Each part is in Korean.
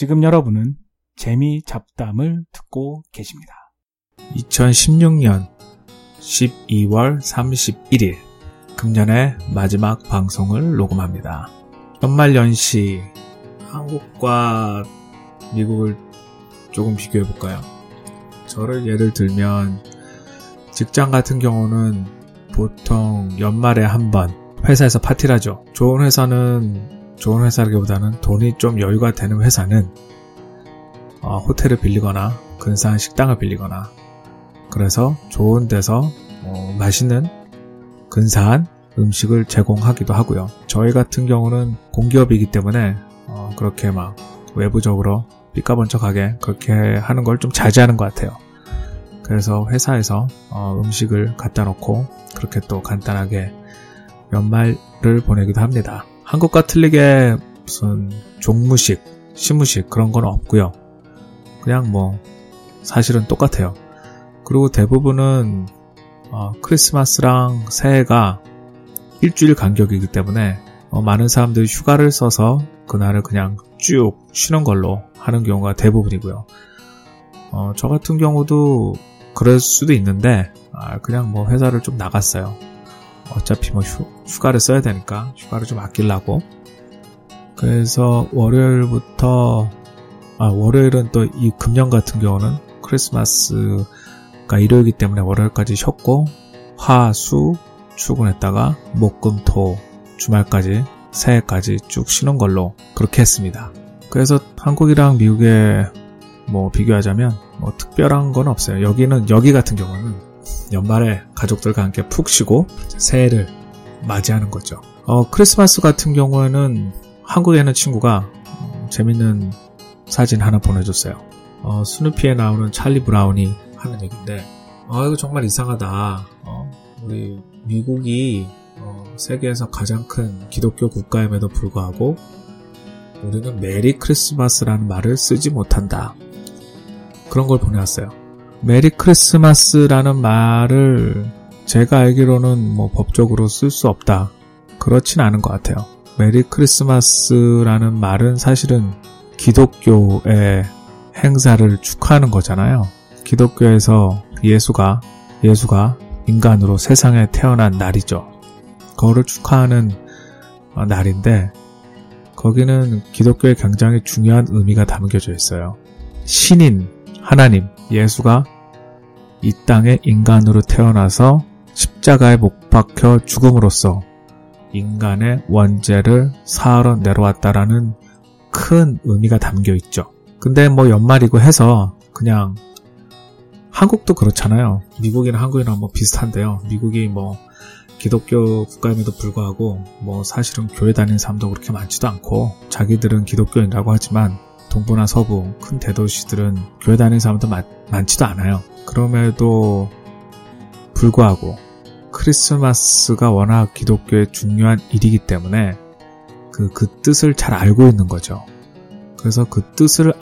지금 여러분은 재미 잡담을 듣고 계십니다. 2016년 12월 31일 금년의 마지막 방송을 녹음합니다. 연말연시 한국과 미국을 조금 비교해 볼까요? 저를 예를 들면 직장 같은 경우는 보통 연말에 한 번 회사에서 파티를 하죠. 좋은 회사는 좋은 회사라기보다는 돈이 좀 여유가 되는 회사는 어, 호텔을 빌리거나 근사한 식당을 빌리거나 그래서 좋은 데서 어, 맛있는 근사한 음식을 제공하기도 하고요. 저희 같은 경우는 공기업이기 때문에 어, 그렇게 막 외부적으로 삐까번쩍하게 그렇게 하는 걸 좀 자제하는 것 같아요. 그래서 회사에서 어, 음식을 갖다 놓고 그렇게 또 간단하게 연말을 보내기도 합니다. 한국과 틀리게 무슨 종무식, 시무식 그런 건 없고요. 그냥 뭐 사실은 똑같아요. 그리고 대부분은 어, 크리스마스랑 새해가 일주일 간격이기 때문에 어, 많은 사람들이 휴가를 써서 그날을 그냥 쭉 쉬는 걸로 하는 경우가 대부분이고요. 어, 저 같은 경우도 그럴 수도 있는데 아, 그냥 뭐 회사를 좀 나갔어요. 어차피 뭐 휴, 휴가를 써야 되니까 휴가를 좀 아끼려고. 그래서 월요일부터 아, 월요일은 또 이 금년 같은 경우는 크리스마스가 일요일이기 때문에 월요일까지 쉬었고 화, 수 출근했다가 목, 금, 토 주말까지 새해까지 쭉 쉬는 걸로 그렇게 했습니다. 그래서 한국이랑 미국에 뭐 비교하자면 뭐 특별한 건 없어요. 여기는 여기 같은 경우는 연말에 가족들과 함께 푹 쉬고 새해를 맞이하는 거죠. 어, 크리스마스 같은 경우에는 한국에 있는 친구가 어, 재밌는 사진 하나 보내줬어요. 어, 스누피에 나오는 찰리 브라운이 하는 얘기인데, 아, 이거 정말 이상하다. 어, 우리 미국이 어, 세계에서 가장 큰 기독교 국가임에도 불구하고 우리는 메리 크리스마스라는 말을 쓰지 못한다. 그런 걸 보내왔어요. 메리 크리스마스라는 말을 제가 알기로는 뭐 법적으로 쓸 수 없다. 그렇진 않은 것 같아요. 메리 크리스마스라는 말은 사실은 기독교의 행사를 축하하는 거잖아요. 기독교에서 예수가 예수가 인간으로 세상에 태어난 날이죠. 그거를 축하하는 어, 날인데 거기는 기독교의 굉장히 중요한 의미가 담겨져 있어요. 신인 하나님 예수가 이 땅에 인간으로 태어나서 십자가에 못 박혀 죽음으로써 인간의 원죄를 사하러 내려왔다라는 큰 의미가 담겨 있죠. 근데 뭐 연말이고 해서 그냥 한국도 그렇잖아요. 미국이나 한국이나 뭐 비슷한데요. 미국이 뭐 기독교 국가임에도 불구하고 뭐 사실은 교회 다니는 사람도 그렇게 많지도 않고 자기들은 기독교인이라고 하지만 동부나 서부 큰 대도시들은 교회 다니는 사람도 많, 많지도 않아요. 그럼에도 불구하고 크리스마스가 워낙 기독교의 중요한 일이기 때문에 그, 그 뜻을 잘 알고 있는 거죠. 그래서 그 뜻을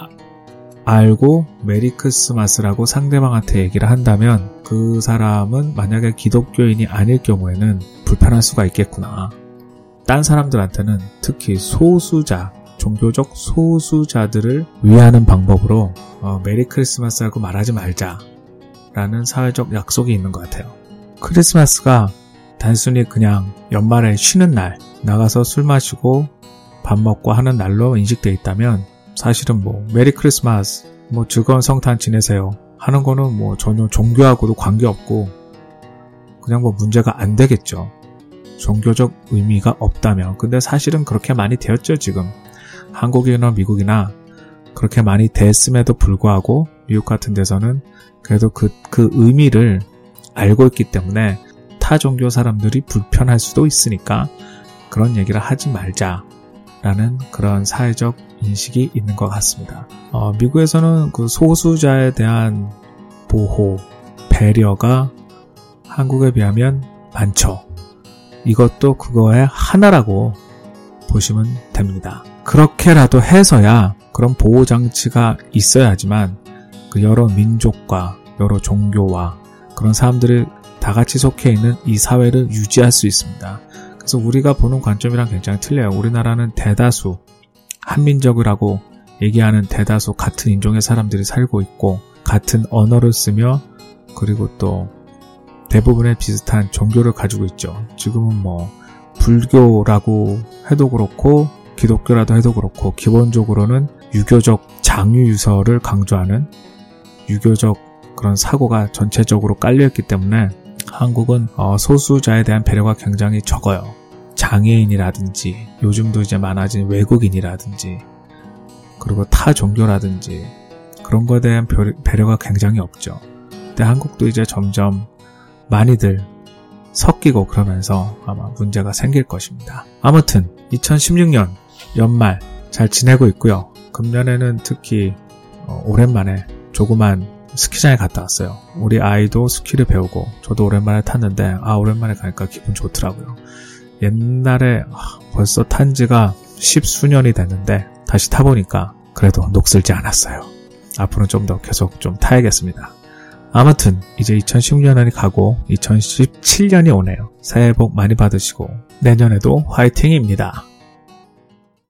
알고 메리 크리스마스라고 상대방한테 얘기를 한다면 그 사람은 만약에 기독교인이 아닐 경우에는 불편할 수가 있겠구나. 딴 사람들한테는 특히 소수자, 종교적 소수자들을 위하는 방법으로 어, 메리 크리스마스라고 말하지 말자라는 사회적 약속이 있는 것 같아요. 크리스마스가 단순히 그냥 연말에 쉬는 날, 나가서 술 마시고 밥 먹고 하는 날로 인식되어 있다면 사실은 뭐 메리 크리스마스, 뭐 즐거운 성탄 지내세요 하는 거는 뭐 전혀 종교하고도 관계없고 그냥 뭐 문제가 안 되겠죠. 종교적 의미가 없다면. 근데 사실은 그렇게 많이 되었죠, 지금. 한국이나 미국이나 그렇게 많이 됐음에도 불구하고 미국 같은 데서는 그래도 그, 그 의미를 알고 있기 때문에 타 종교 사람들이 불편할 수도 있으니까 그런 얘기를 하지 말자 라는 그런 사회적 인식이 있는 것 같습니다. 어, 미국에서는 그 소수자에 대한 보호, 배려가 한국에 비하면 많죠. 이것도 그거의 하나라고 보시면 됩니다. 그렇게라도 해서야 그런 보호장치가 있어야 하지만 그 여러 민족과 여러 종교와 그런 사람들이 다 같이 속해 있는 이 사회를 유지할 수 있습니다. 그래서 우리가 보는 관점이랑 굉장히 틀려요. 우리나라는 대다수 한민족이라고 얘기하는 대다수 같은 인종의 사람들이 살고 있고 같은 언어를 쓰며 그리고 또 대부분의 비슷한 종교를 가지고 있죠. 지금은 뭐 불교라고 해도 그렇고 기독교라도 해도 그렇고 기본적으로는 유교적 장유유서를 강조하는 유교적 그런 사고가 전체적으로 깔려있기 때문에 한국은 어, 소수자에 대한 배려가 굉장히 적어요. 장애인이라든지 요즘도 이제 많아진 외국인이라든지 그리고 타 종교라든지 그런 거에 대한 배려가 굉장히 없죠. 근데 한국도 이제 점점 많이들 섞이고 그러면서 아마 문제가 생길 것입니다. 아무튼 2016년 연말 잘 지내고 있고요. 금년에는 특히 어, 오랜만에 조그만 스키장에 갔다 왔어요. 우리 아이도 스키를 배우고 저도 오랜만에 탔는데 아 오랜만에 가니까 기분 좋더라고요. 옛날에 아, 벌써 탄 지가 십수년이 됐는데 다시 타보니까 그래도 녹슬지 않았어요. 앞으로는 좀 더 계속 좀 타야겠습니다. 아무튼 이제 2016년이 가고 2017년이 오네요. 새해 복 많이 받으시고 내년에도 화이팅입니다.